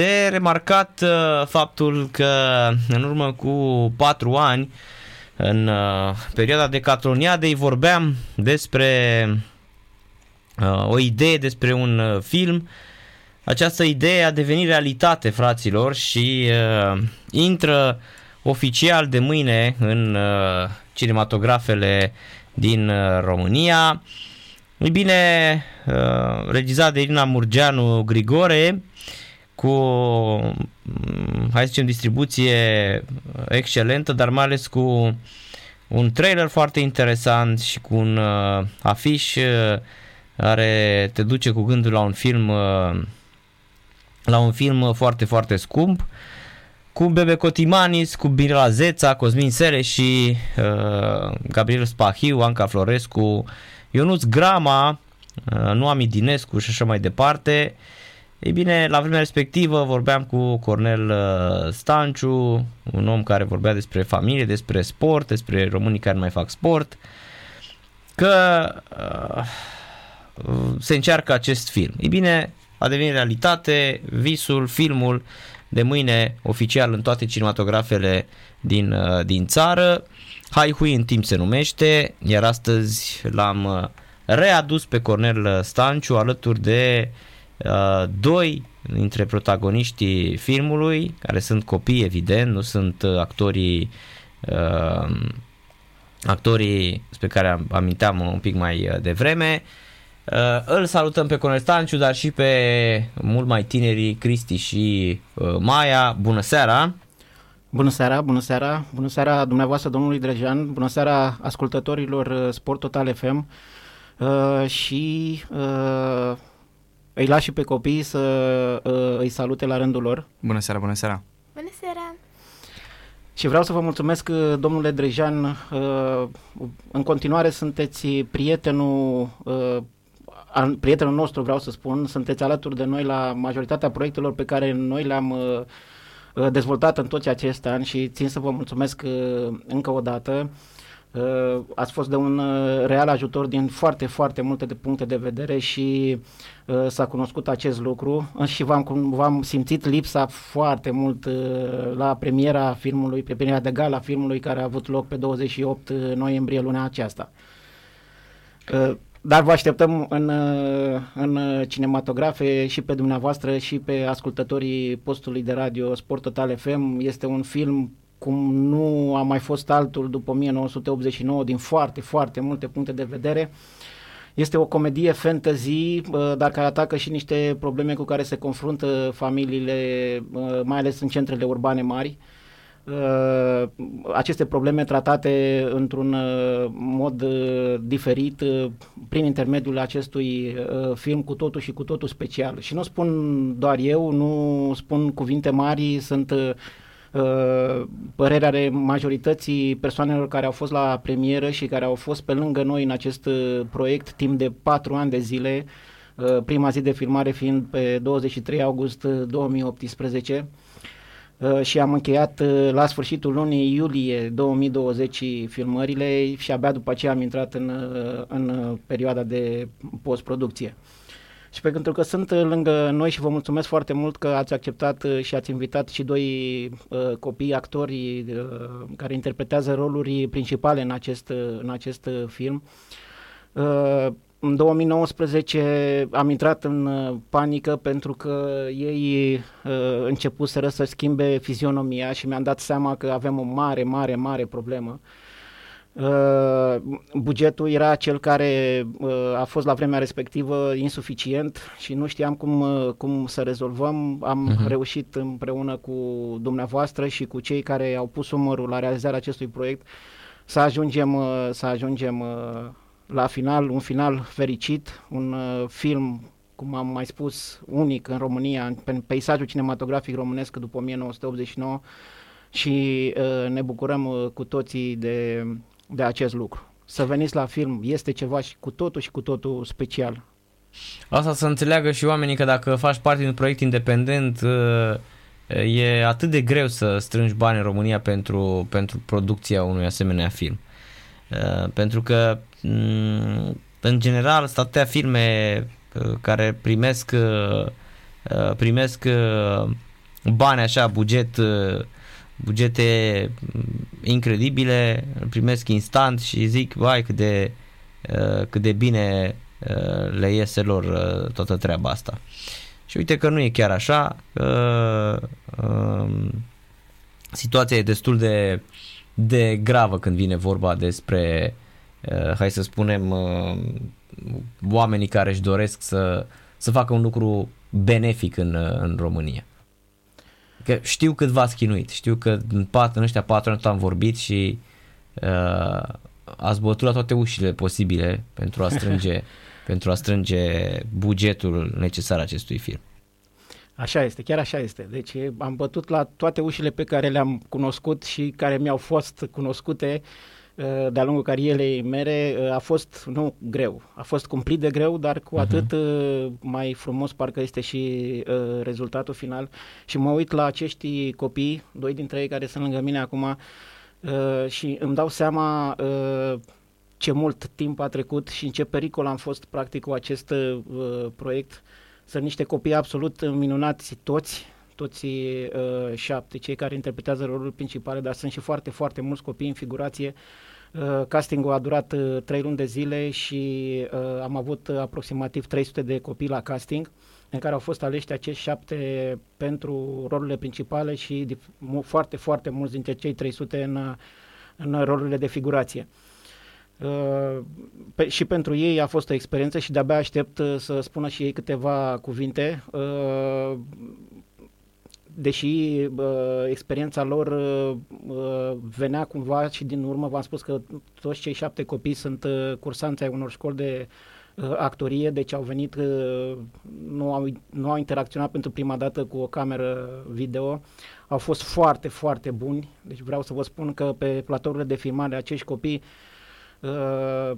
De remarcat uh, faptul că în urmă cu patru ani, în uh, perioada de Catroniadei, vorbeam despre uh, o idee, despre un film. Această idee a devenit realitate, fraților, și uh, intră oficial de mâine în uh, cinematografele din uh, România. Ei bine, uh, regizat de Irina Murgeanu Grigore, cu, mm, hai să zicem, distribuție excelentă, dar mai ales cu un trailer foarte interesant și cu un uh, afiș uh, care te duce cu gândul la un film uh, la un film foarte, foarte scump cu Bebe Cotimanis, cu Mirela Zeța, Cosmin Sere și uh, Gabriel Spahiu, Anca Florescu, Ionuț Grama, uh, Noami Dinescu și așa mai departe. Uh, ei bine, la vremea respectivă vorbeam cu Cornel uh, Stanciu, un om care vorbea despre familie, despre sport, despre românii care nu mai fac sport, că uh, se încearcă acest film. Ei bine, a devenit realitate, visul, filmul de mâine oficial în toate cinematografele din, uh, din țară. Hai Hui în timp se numește, iar astăzi l-am uh, readus pe Cornel Stanciu alături de uh, Uh, doi dintre protagoniștii filmului, care sunt copii evident, nu sunt uh, actorii uh, actorii pe care aminteam un pic mai uh, devreme. Uh, îl salutăm pe Conel Stanciu, dar și pe mult mai tinerii Cristi și uh, Maia. Bună seara! Bună seara, bună seara, bună seara dumneavoastră domnului Drejan, bună seara ascultătorilor Sport Total FM uh, și uh, îi las și pe copii să uh, îi salute la rândul lor. Bună seara, bună seara! Bună seara! Și vreau să vă mulțumesc, uh, domnule Drejan, uh, în continuare sunteți prietenul, uh, prietenul nostru, vreau să spun, sunteți alături de noi la majoritatea proiectelor pe care noi le-am uh, uh dezvoltat în toți acești ani și țin să vă mulțumesc uh, încă o dată. Uh, ați fost de un uh, real ajutor din foarte, foarte multe de puncte de vedere și uh, s-a cunoscut acest lucru și v-am, v-am simțit lipsa foarte mult la premiera filmului, pe premiera de gala filmului care a avut loc pe 28 noiembrie luna aceasta. Dar vă așteptăm în, în cinematografe și pe dumneavoastră și pe ascultătorii postului de radio Sport Total FM. Este un film cum nu a mai fost altul după 1989 din foarte, foarte multe puncte de vedere. Este o comedie fantasy, dar care atacă și niște probleme cu care se confruntă familiile, mai ales în centrele urbane mari. Aceste probleme tratate într-un mod diferit prin intermediul acestui film cu totul și cu totul special. Și nu spun doar eu, nu spun cuvinte mari, sunt Uh, părerea are majorității persoanelor care au fost la premieră și care au fost pe lângă noi în acest uh, proiect timp de patru ani de zile, uh, prima zi de filmare fiind pe 23 august 2018 și am încheiat la sfârșitul lunii iulie 2020 filmările și abia după aceea am intrat în, în perioada de postproducție și pentru că sunt uh, lângă noi și vă mulțumesc foarte mult că ați acceptat uh, și ați invitat și doi uh, copii actori uh, care interpretează roluri principale în acest, uh, în acest film. Uh, în 2019 am intrat în panică pentru că ei uh, începuseră să schimbe fizionomia și mi-am dat seama că avem o mare, mare, mare problemă. Uh, Uh, bugetul era cel care uh, a fost la vremea respectivă insuficient și nu știam cum, uh, cum să rezolvăm. Am uh-huh. reușit împreună cu dumneavoastră și cu cei care au pus umărul la realizarea acestui proiect să ajungem, uh, să ajungem uh, la final, un final fericit, un uh, film cum am mai spus, unic în România, în peisajul cinematografic românesc după 1989 și uh, ne bucurăm uh, cu toții de de acest lucru. Să veniți la film este ceva și cu totul și cu totul special. Asta să înțeleagă și oamenii că dacă faci parte din un proiect independent uh, e atât de greu să strângi bani în România pentru, pentru producția unui asemenea film. Uh, pentru că mm, în general statea filme uh, care primesc primesc bani așa, buget, uh, bugete incredibile, îl primesc instant și zic, vai cât de, uh, cât de bine uh, le iese lor toată treaba asta. Și uite că nu e chiar așa, că um, situația e destul de, de gravă când vine vorba despre, hai să spunem, oamenii care își doresc să, să facă un lucru benefic în, în România. Că știu cât v-ați chinuit, știu că în, pat, în ăștia patru ani am vorbit și uh, ați bătut la toate ușile posibile pentru a strânge, pentru a strânge bugetul necesar acestui film. Așa este, chiar așa este. Deci am bătut la toate ușile pe care le-am cunoscut și care mi-au fost cunoscute uh, Uh, de-a lungul carierei mele uh, a fost, nu greu, a fost cumplit de greu, dar cu uh-huh. atât uh, mai frumos parcă este și rezultatul final. Și mă uit la acești copii, doi dintre ei care sunt lângă mine acum, și îmi dau seama ce mult timp a trecut și în ce pericol am fost practic cu acest proiect. Sunt niște copii absolut minunați toți, toți uh, șapte, cei care interpretează rolul principal, dar sunt și foarte, foarte mulți copii în figurație. Uh, castingul a durat uh, trei luni de zile și uh, am avut uh, aproximativ 300 de copii la casting, în care au fost aleși acești șapte pentru rolurile principale și dif- foarte, foarte mulți dintre cei 300 în, în rolurile de figurație. Uh, pe, și pentru ei a fost o experiență și de-abia aștept uh, să spună și ei câteva cuvinte. Uh, deși uh, experiența lor uh, venea cumva și din urmă, v-am spus că toți cei șapte copii sunt uh, cursanți ai unor școli de uh, actorie, deci au venit, uh, nu, au, nu au interacționat pentru prima dată cu o cameră video, au fost foarte, foarte buni, deci vreau să vă spun că pe platourile de filmare acești copii uh,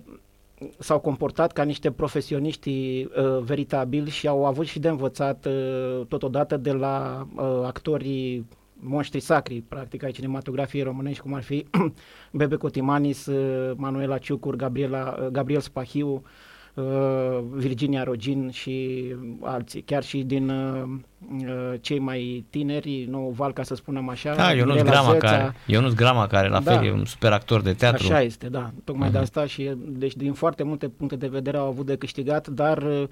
s-au comportat ca niște profesioniști uh, veritabili și au avut și de învățat uh, totodată de la uh, actorii monștri sacri, practic, ai cinematografiei românești, cum ar fi Bebe Cotimanis, uh, Manuela Ciucur, Gabriela, uh, Gabriel Spahiu, Uh, Virginia Rogin și alții, chiar și din uh, uh, cei mai tineri, nou val, ca să spunem așa. Da, Ionuț Grama, care, Ionuț Grama, care la da, fel e un super actor de teatru. Așa este, da, tocmai uh-huh. de mhm. asta și deci din foarte multe puncte de vedere au avut de câștigat, dar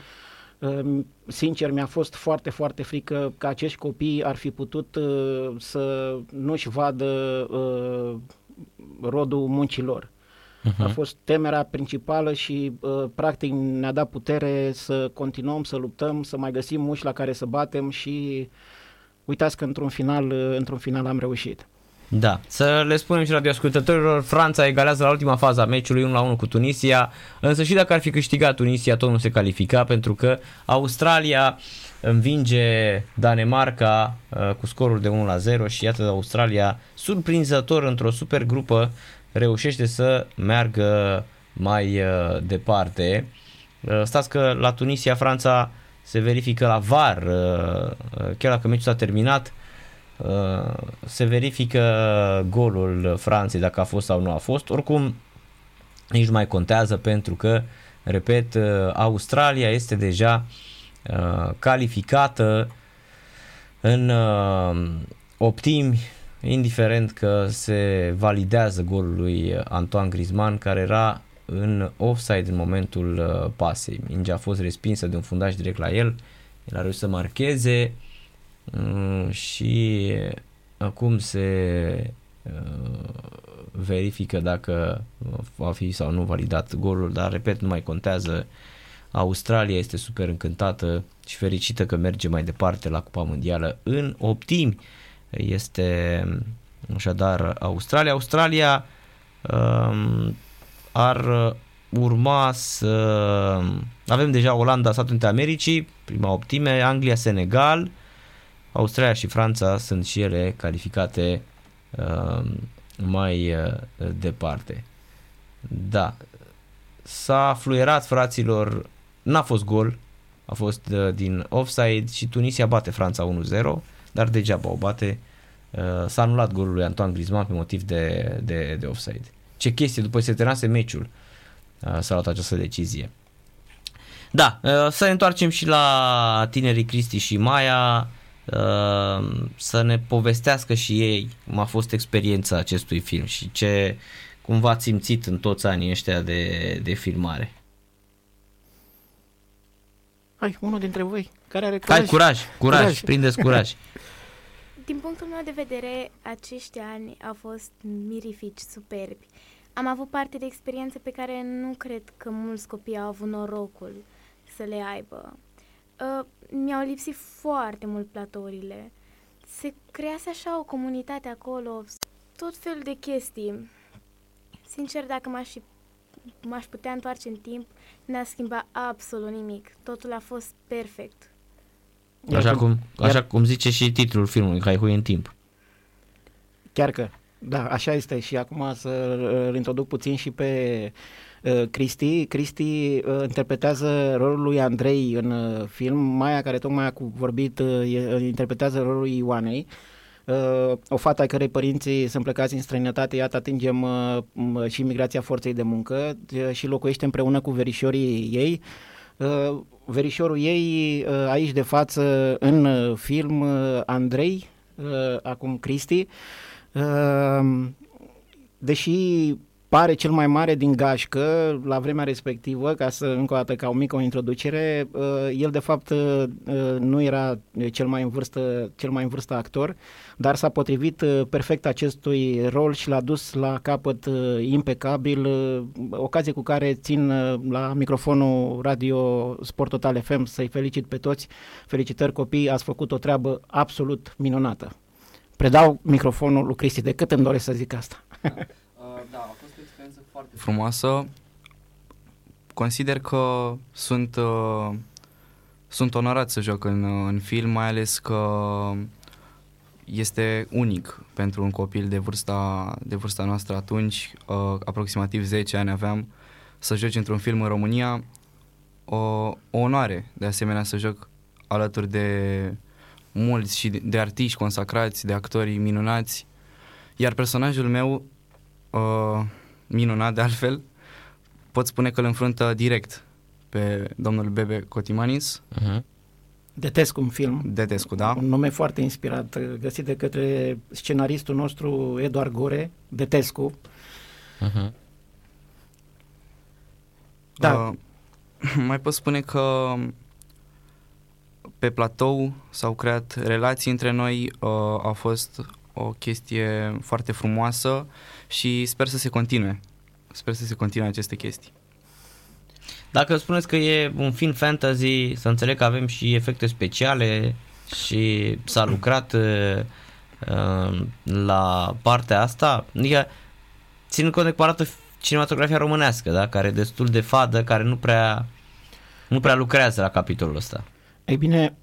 sincer mi-a fost foarte, foarte frică că acești copii ar fi putut să nu-și vadă rodul muncilor. Uh-huh. A fost temerea principală și uh, practic ne-a dat putere să continuăm, să luptăm, să mai găsim uși la care să batem și uitați că într-un final, uh, într-un final am reușit. Da, să le spunem și radioascultătorilor, Franța egalează la ultima fază a meciului 1 la 1 cu Tunisia, însă și dacă ar fi câștigat Tunisia, tot nu se califica pentru că Australia învinge Danemarca uh, cu scorul de 1 la 0 și iată Australia surprinzător într-o super grupă reușește să meargă mai uh, departe. Uh, stați că la Tunisia, Franța se verifică la VAR, uh, chiar dacă meciul s-a terminat, se verifică golul Franței dacă a fost sau nu a fost. Oricum, nici nu mai contează pentru că, repet, Australia este deja calificată în optimi indiferent că se validează golul lui Antoine Griezmann, care era în offside în momentul uh, pasei. Mingea a fost respinsă de un fundaș direct la el, el a reușit să marcheze uh, și acum se uh, verifică dacă va fi sau nu validat golul, dar repet, nu mai contează. Australia este super încântată și fericită că merge mai departe la Cupa Mondială în optimi este așadar Australia. Australia um, ar urma să avem deja Olanda, Statele Unite Americii, prima optime, Anglia, Senegal, Australia și Franța sunt și ele calificate um, mai uh, departe. Da, s-a fluierat fraților, n-a fost gol, a fost uh, din offside și Tunisia bate Franța 1-0 dar degeaba o bate. Uh, s-a anulat golul lui Antoine Griezmann pe motiv de, de, de offside. Ce chestie, după ce se terminase meciul, uh, s-a luat această decizie. Da, uh, să ne întoarcem și la tinerii Cristi și Maia. uh, să ne povestească și ei cum a fost experiența acestui film și ce cum v-ați simțit în toți anii ăștia de, de filmare. Hai, unul dintre voi, care are curaj. Hai, curaj, curaj, curaj. prindeți curaj. Din punctul meu de vedere, acești ani au fost mirifici, superbi. Am avut parte de experiențe pe care nu cred că mulți copii au avut norocul să le aibă. Uh, mi-au lipsit foarte mult platourile. Se crease așa o comunitate acolo, tot felul de chestii. Sincer, dacă m-aș, fi, m-aș putea întoarce în timp, n-a schimbat absolut nimic. Totul a fost perfect. Așa cum, așa cum zice și titlul filmului, Hai hui în timp. Chiar că, da, așa este și acum să îl introduc puțin și pe uh, Cristi. Cristi uh, interpretează rolul lui Andrei în uh, film, Maia care tocmai a vorbit interpretează rolul lui Ioanei. O fată a cărei părinții sunt plecați în străinătate, iată atingem și migrația forței de muncă și locuiește împreună cu verișorii ei. Uh, verișorul ei uh, aici de față în uh, film Andrei, acum Cristi, deși pare cel mai mare din gașcă la vremea respectivă, ca să, încă o dată, ca o mică o introducere, uh, el de fapt uh, nu era cel mai în vârstă, cel mai în vârstă actor, dar s-a potrivit uh, perfect acestui rol și l-a dus la capăt impecabil, ocazie cu care țin la microfonul Radio Sport Total FM să-i felicit pe toți. Felicitări copii, ați făcut o treabă absolut minunată. Predau microfonul lui Cristi, de cât îmi doresc să zic asta. frumoasă. Consider că sunt, uh, sunt onorat să joc în, uh, în film, mai ales că este unic pentru un copil de vârsta, de vârsta noastră atunci, uh, aproximativ 10 ani aveam, să joci într-un film în România. O, o onoare, de asemenea, să joc alături de mulți și de, de artiști consacrați, de actori minunați. Iar personajul meu uh, minunat de altfel, pot spune că îl înfruntă direct pe domnul Bebe Cotimanis. Uh-huh. Detescu un film. Detescu, da. Un nume foarte inspirat, găsit de către scenaristul nostru Eduard Gore, Detescu. Uh-huh. Da. Uh, mai pot spune că pe platou s-au creat relații între noi, uh, a fost o chestie foarte frumoasă și sper să se continue. Sper să se continue aceste chestii. Dacă spuneți că e un film fantasy, să înțeleg că avem și efecte speciale și s-a lucrat uh, uh la partea asta, adică ținând cont de cum arată cinematografia românească, da? care e destul de fadă, care nu prea, nu prea lucrează la capitolul ăsta. Ei bine,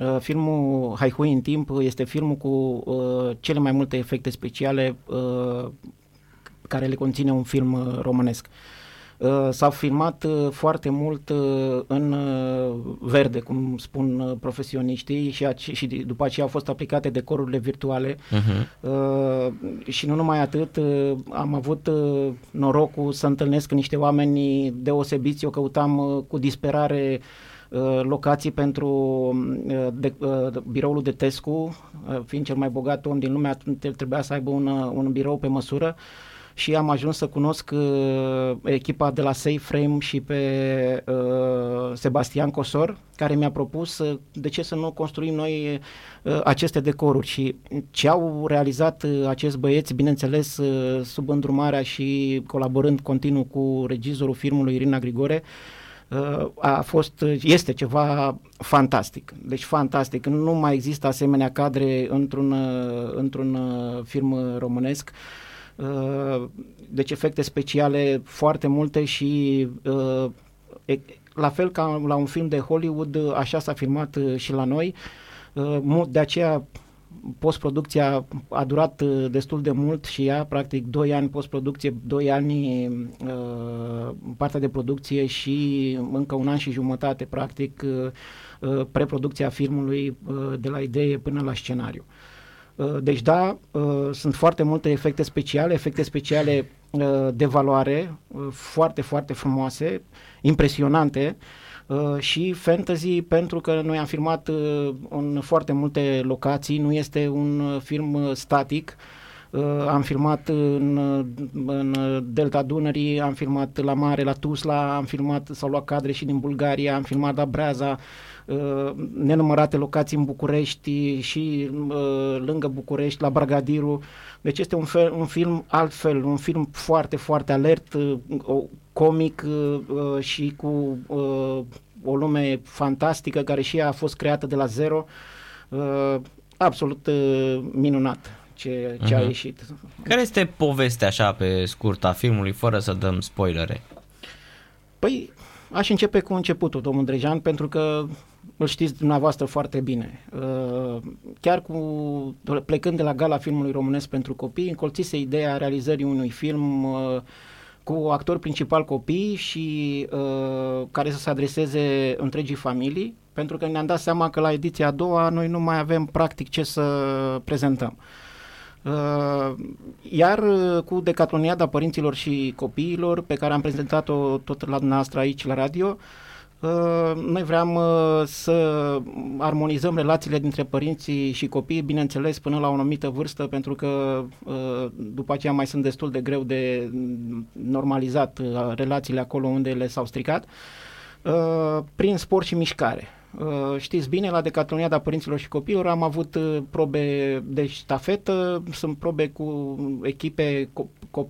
uh, filmul Hui în timp este filmul cu uh, cele mai multe efecte speciale uh, care le conține un film uh, românesc. Uh, s-a filmat uh, foarte mult uh, în uh, verde, cum spun uh, profesioniștii, și, ace- și după aceea au fost aplicate decorurile virtuale. Uh-huh. Uh, și nu numai atât, uh, am avut uh, norocul să întâlnesc niște oameni deosebiți. Eu căutam uh, cu disperare uh, Uh, locații pentru uh, de, uh, biroul de Tescu, fiind cel mai bogat om din lume, atunci trebuia să aibă un, un birou pe măsură. Și am ajuns să cunosc uh, echipa de la Safe Frame și pe uh, Sebastian Cosor, care mi-a propus uh, de ce să nu construim noi uh, aceste decoruri. Și ce au realizat uh, acești băieți, bineînțeles uh, sub îndrumarea și colaborând continuu cu regizorul filmului Irina Grigore, uh, Uh, a fost, este ceva fantastic. Deci fantastic. Nu mai există asemenea cadre într-un, uh, într-un uh, film românesc. Deci efecte speciale foarte multe și la fel ca la un film de Hollywood, așa s-a filmat și la noi. De aceea postproducția a durat uh, destul de mult și ea, practic 2 ani postproducție, 2 ani uh, partea de producție și încă un an și jumătate, practic, uh, uh, preproducția filmului uh, de la idee până la scenariu. Uh, deci da, uh, sunt foarte multe efecte speciale, efecte speciale uh, de valoare, uh, foarte, foarte frumoase, impresionante, Uh, și fantasy pentru că noi am filmat uh, în foarte multe locații, nu este un uh, film static. Am filmat în, în Delta Dunării, am filmat la mare, la Tuzla, am filmat, s-au luat cadre și din Bulgaria, am filmat la Breaza, nenumărate locații în București și lângă București, la Bragadiru. Deci este un, fel, un film altfel, un film foarte, foarte alert, comic uh, și cu uh, o lume fantastică care și ea a fost creată de la zero. Uh, absolut uh, minunat ce, ce uh-huh. a mhm. ieșit. Care este povestea așa pe scurt a filmului, fără să dăm spoilere? Păi, aș începe cu începutul, domnul Drejan, pentru că îl știți dumneavoastră foarte bine. Uh, chiar cu, plecând de la gala filmului românesc pentru copii, încolțise ideea realizării unui film uh, cu actor principal copii și uh, care să se adreseze întregii familii, pentru că ne-am dat seama că la ediția a doua noi nu mai avem practic ce să prezentăm. Uh, iar uh, cu Decatloniada Părinților și Copiilor, pe care am prezentat-o tot la dumneavoastră aici la radio, uh, Uh, noi vreau uh, să armonizăm relațiile dintre părinții și copii, bineînțeles, până la o anumită vârstă, pentru că uh, după aceea mai sunt destul de greu de normalizat relațiile acolo unde le s-au stricat, prin sport și mișcare. Știți bine, la Decatloniada Părinților și Copiilor am avut probe de ștafetă, sunt probe cu echipe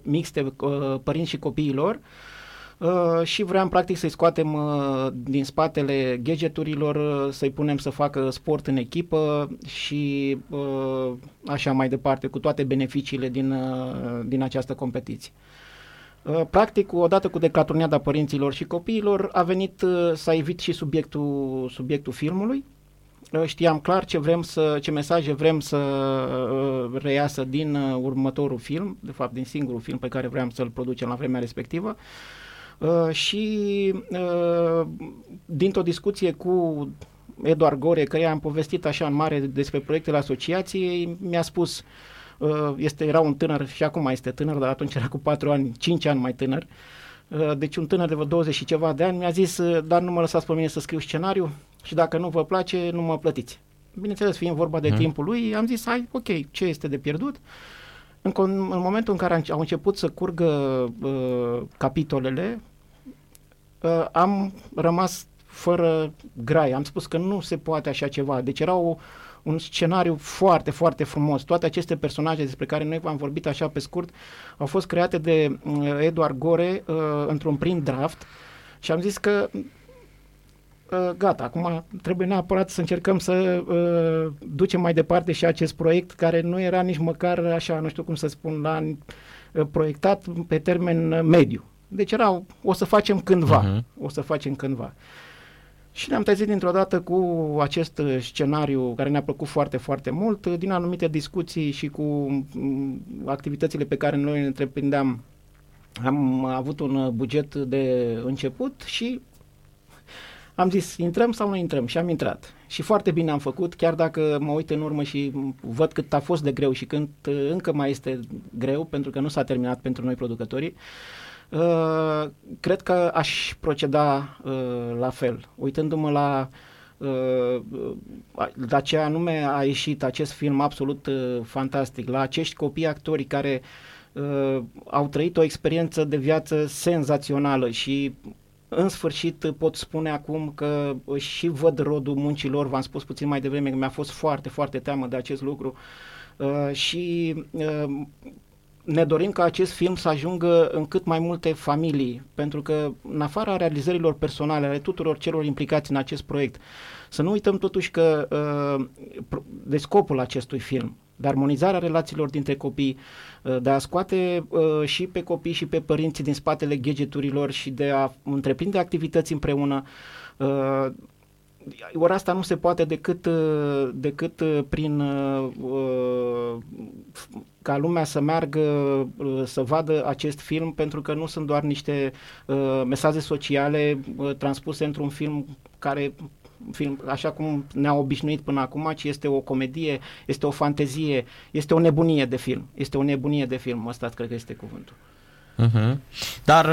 mixte, părinți și copiilor, Uh, și vreau practic să-i scoatem uh, din spatele gadgeturilor, uh, să-i punem să facă sport în echipă și uh, așa mai departe, cu toate beneficiile din, uh, din această competiție. Uh, practic, odată cu declaturneada părinților și copiilor, a venit uh, să evit și subiectul, subiectul filmului, știam clar ce vrem să, ce mesaje vrem să uh, reiasă din uh, următorul film, de fapt din singurul film pe care vreau să-l producem la vremea respectivă. Uh, și uh, dintr-o discuție cu Eduard Gore, că am povestit așa în mare despre proiectele asociației, mi-a spus, uh, este, era un tânăr și acum mai este tânăr, dar atunci era cu 4 ani, 5 ani mai tânăr, uh, deci un tânăr de vreo 20 și ceva de ani, mi-a zis, uh, dar nu mă lăsați pe mine să scriu scenariu și dacă nu vă place, nu mă plătiți. Bineînțeles, fiind vorba de hmm. timpul lui, am zis, hai, ok, ce este de pierdut? În, în momentul în care au început să curgă uh, capitolele, uh, am rămas fără grai. Am spus că nu se poate așa ceva. Deci era o, un scenariu foarte, foarte frumos. Toate aceste personaje despre care noi v-am vorbit așa pe scurt au fost create de uh, Eduard Gore uh, într-un prim draft și am zis că uh, gata, acum trebuie neapărat să încercăm să uh, ducem mai departe și acest proiect care nu era nici măcar așa, nu știu cum să spun, la uh, proiectat pe termen mediu. Deci era, o să facem cândva, uh-huh. o să facem cândva. Și ne-am trezit dintr-o dată cu acest scenariu care ne-a plăcut foarte, foarte mult, din anumite discuții și cu mm, activitățile pe care noi le întreprindeam. Am avut un buget de început și am zis, intrăm sau nu intrăm? Și am intrat. Și foarte bine am făcut, chiar dacă mă uit în urmă și văd cât a fost de greu și când încă mai este greu, pentru că nu s-a terminat pentru noi producătorii. Uh, Uh, cred că aș proceda uh, la fel. Uitându-mă la uh, la ce anume a ieșit acest film absolut uh, fantastic, la acești copii actori care uh, au trăit o experiență de viață senzațională și în sfârșit pot spune acum că și văd rodul muncilor, v-am spus puțin mai devreme că mi-a fost foarte, foarte teamă de acest lucru uh, și uh, ne dorim ca acest film să ajungă în cât mai multe familii, pentru că în afara realizărilor personale ale tuturor celor implicați în acest proiect, să nu uităm totuși că uh, de scopul acestui film, de armonizarea relațiilor dintre copii, uh, de a scoate uh, și pe copii și pe părinții din spatele gadgeturilor și de a întreprinde activități împreună, ori asta nu se poate decât, uh, decât uh, prin uh, ca lumea să meargă să vadă acest film pentru că nu sunt doar niște mesaje sociale transpuse într-un film care film, așa cum ne-a obișnuit până acum, ci este o comedie, este o fantezie, este o nebunie de film. Este o nebunie de film, ăsta cred că este cuvântul. Uh-huh. Dar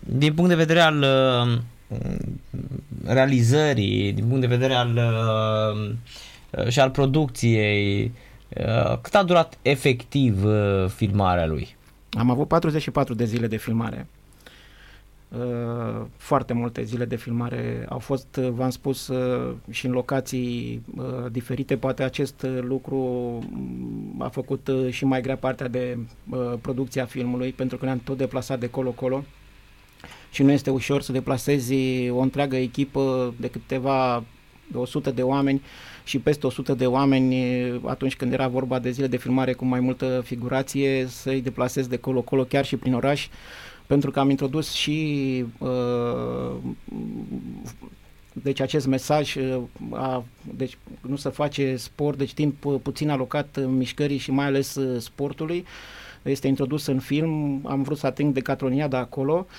din punct de vedere al realizării, din punct de vedere al uh, și al producției, uh, cât a durat efectiv uh, filmarea lui? Am avut 44 de zile de filmare. Uh, foarte multe zile de filmare au fost, uh, v-am spus, uh, și în locații diferite. Poate acest lucru mm, a făcut și mai grea partea de producție a filmului, pentru că ne-am tot deplasat de colo-colo și nu este ușor să deplasezi o întreagă echipă de câteva de 100 de oameni și peste 100 de oameni atunci când era vorba de zile de filmare cu mai multă figurație să-i deplasezi de colo-colo chiar și prin oraș. Pentru că am introdus și uh, deci acest mesaj uh, a, deci nu se face sport, deci timp puțin alocat mișcării și mai ales uh, sportului. Este introdus în film, am vrut să ating de de acolo. Uh,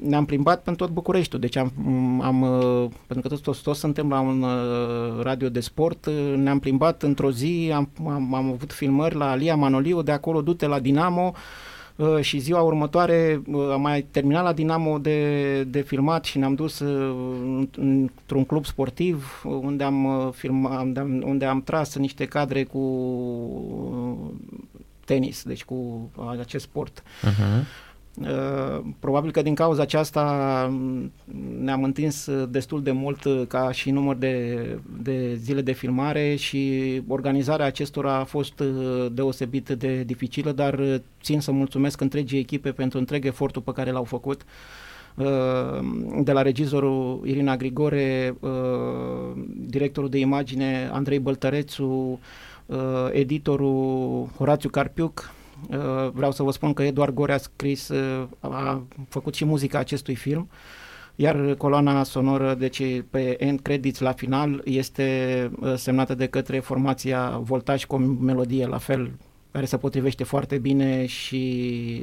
ne-am plimbat pentru tot Bucureștiul, deci am, am uh, pentru că toți, toți, toți suntem la un uh, radio de sport, uh, ne-am plimbat într-o zi, am, am, am avut filmări la Alia Manoliu, de acolo du-te la Dinamo, uh, Uh, și ziua următoare uh, am mai terminat la Dinamo de, de filmat și ne-am dus uh, într-un club sportiv unde am, filmat, unde am, unde am tras niște cadre cu tenis, deci cu acest sport. Uh-huh. Uh, probabil că din cauza aceasta mm, ne-am întins destul de mult ca și număr de, de zile de filmare și organizarea acestora a fost uh, deosebit de dificilă, dar țin să mulțumesc întregii echipe pentru întreg efortul pe care l-au făcut. Uh, de la regizorul Irina Grigore, directorul de imagine Andrei Băltărețu, editorul Horațiu Carpiuc, Uh, vreau să vă spun că Eduard Gore a scris, uh, a făcut și muzica acestui film, iar coloana sonoră, deci pe end credits la final, este uh, semnată de către formația Voltaj cu o melodie la fel, care se potrivește foarte bine și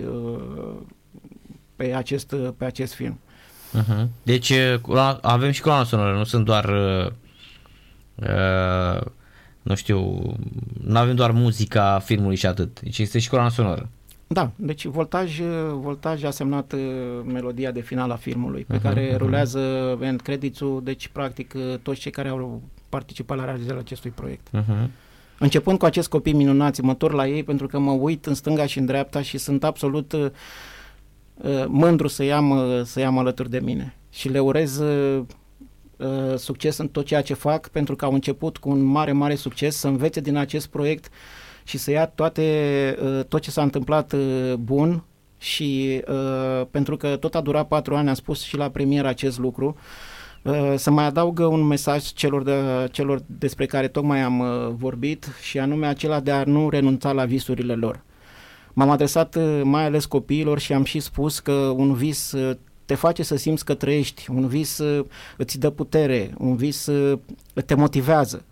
pe acest, pe acest film. Uh-huh. Deci avem și coloana sonoră, nu sunt doar uh, nu știu, nu avem doar muzica filmului și atât, deci este și coloana sonoră. Da, deci Voltaj, Voltaj a semnat uh, melodia de final a filmului, pe uh-huh, care uh-huh. rulează end credits-ul, deci practic uh, toți cei care au participat la realizarea acestui proiect. Uh-huh. Începând cu acest copii minunați, mă torn la ei pentru că mă uit în stânga și în dreapta și sunt absolut uh, uh mândru să i-am, uh, să i-am alături de mine. Și le urez uh, Uh, succes în tot ceea ce fac, pentru că au început cu un mare, mare succes, să învețe din acest proiect și să ia toate, uh, tot ce s-a întâmplat uh, bun și pentru că tot a durat patru ani, am spus și la premieră acest lucru, să mai adaugă un mesaj celor, de, celor despre care tocmai am vorbit și anume acela de a nu renunța la visurile lor. M-am adresat mai ales copiilor și am și spus că un vis te face să simți că trăiești, un vis uh, îți dă putere, un vis uh, te motivează.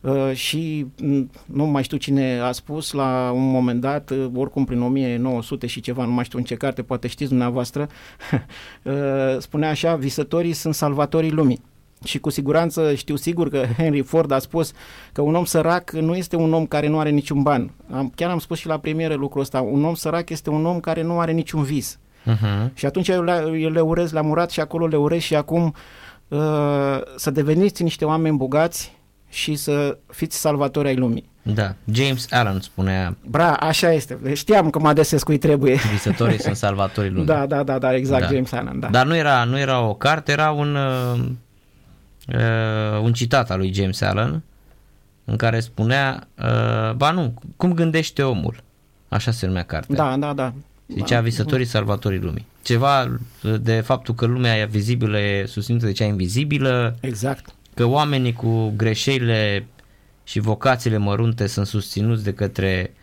Uh, și mm, nu mai știu cine a spus la un moment dat, uh, oricum prin 1900 și ceva, nu mai știu în ce carte, poate știți dumneavoastră, uh, spunea așa, visătorii sunt salvatorii lumii. Și cu siguranță știu sigur că Henry Ford a spus că un om sărac nu este un om care nu are niciun ban. Am, chiar am spus și la premieră lucrul ăsta. Un om sărac este un om care nu are niciun vis. Uh-huh. Și atunci eu le, eu le urez la Murat și acolo le urez și acum uh, să deveniți niște oameni bogați și să fiți salvatori ai lumii. Da, James Allen spunea. Bra, așa este. Știam că mă adesez cui trebuie. Visătorii sunt salvatorii lumii. Da, da, da, da, exact, da. James Allen, da. Dar nu era, nu era o carte, era un, uh, uh, un citat al lui James Allen în care spunea, uh, ba nu, cum gândește omul? Așa se numea cartea. Da, da, da. Zicea visătorii salvatorii lumii. Ceva de faptul că lumea e vizibilă e susținută de cea invizibilă. Exact. Că oamenii cu greșelile și vocațiile mărunte sunt susținuți de către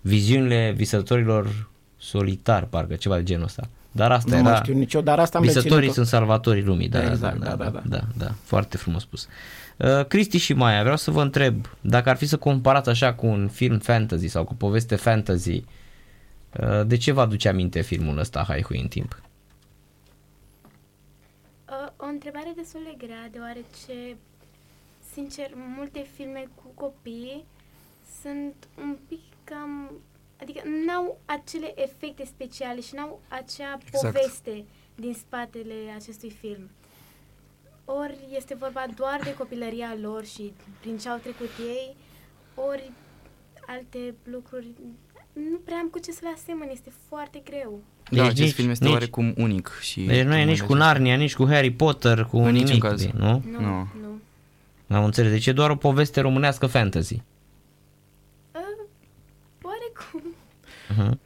viziunile visătorilor solitari, parcă ceva de genul ăsta. Dar asta nu era... știu nicio, dar asta am Visătorii sunt salvatorii lumii, da, exact, da, da, da, da, da, da, da, foarte frumos spus. Uh, Cristi și Maia, vreau să vă întreb, dacă ar fi să comparați așa cu un film fantasy sau cu poveste fantasy, uh, Uh, de ce vă aduce aminte filmul ăsta, Hai Hui în timp? Uh, o întrebare destul de grea, deoarece, sincer, multe filme cu copii sunt un pic cam... Adică n-au acele efecte speciale și n-au acea exact. poveste din spatele acestui film. Ori este vorba doar de copilăria lor și prin ce au trecut ei, ori alte lucruri. Nu prea am cu ce să le asemăn, este foarte greu. Da, Deci acest nici- film este nici- oarecum unic. Și Deci nu e nici cu Narnia, nici cu Harry Potter, cu În niciun nimic, caz. nu? Nu, Nu. nu. Am înțeles, deci e doar o poveste românească fantasy. Uh, oarecum. Uh-huh.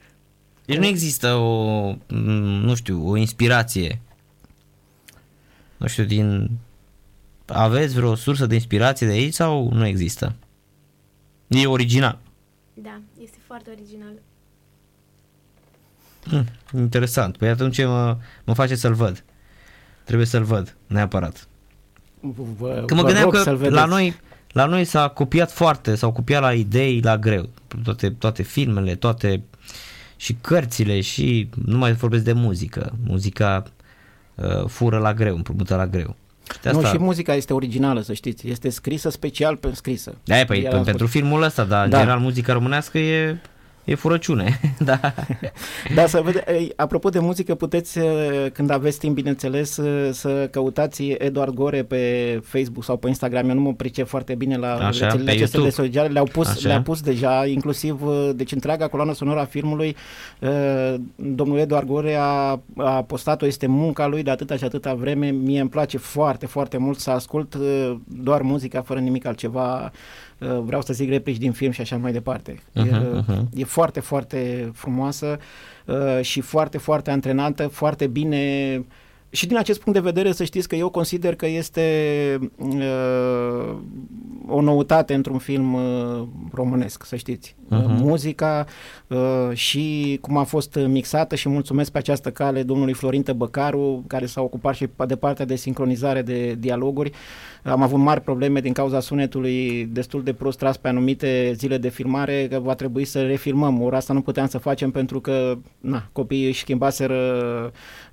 Deci nu există o, m, nu știu, o inspirație. Nu știu, din... Aveți vreo sursă de inspirație de aici sau nu există? E original. Da, este foarte original. Hm, interesant. Păi atunci mă, mă face să-l văd. Trebuie să-l văd, neapărat. Vă, Că mă vă gândeam rog că să-l vedeți. la noi, la noi s-a copiat foarte, s-au copiat la idei la greu. Toate, toate filmele, toate și cărțile și nu mai vorbesc de muzică. Muzica uh, fură la greu, împrumută la greu. Și de Nu, asta, și muzica este originală, să știți. Este scrisă special pe scrisă. de păi, Iar pe, am pentru filmul ăsta, dar în Da. general muzica românească e, e furăciune. da. Da, să vede, ei, apropo de muzică, puteți, eh, când aveți timp, bineînțeles, eh, să căutați Eduard Gore pe Facebook sau pe Instagram. Eu nu mă pricep foarte bine la Așa, rețelele pe acestea de YouTube. sociale. Le-au pus, Așa. le-a pus deja, inclusiv, eh, deci întreaga coloană sonoră a filmului, eh, domnul Eduard Gore a, a postat-o, este munca lui de atâta și atâta vreme. Mie îmi place foarte, foarte mult să ascult eh, doar muzica, fără nimic altceva. Eh, Vreau să zic replici din film și așa mai departe. Mhm, E, mhm. E foarte, foarte frumoasă uh, și foarte, foarte antrenantă, foarte bine. Și din acest punct de vedere să știți că eu consider că este uh, o noutate într-un film uh, românesc, să știți. Uh, Mhm. Muzica uh, și cum a fost mixată și mulțumesc pe această cale domnului Florin Tăbăcaru, care s-a ocupat și de partea de sincronizare de dialoguri. Am avut mari probleme din cauza sunetului destul de prost tras pe anumite zile de filmare, că va trebui să refilmăm. Ora asta nu puteam să facem pentru că na, copiii își schimbaseră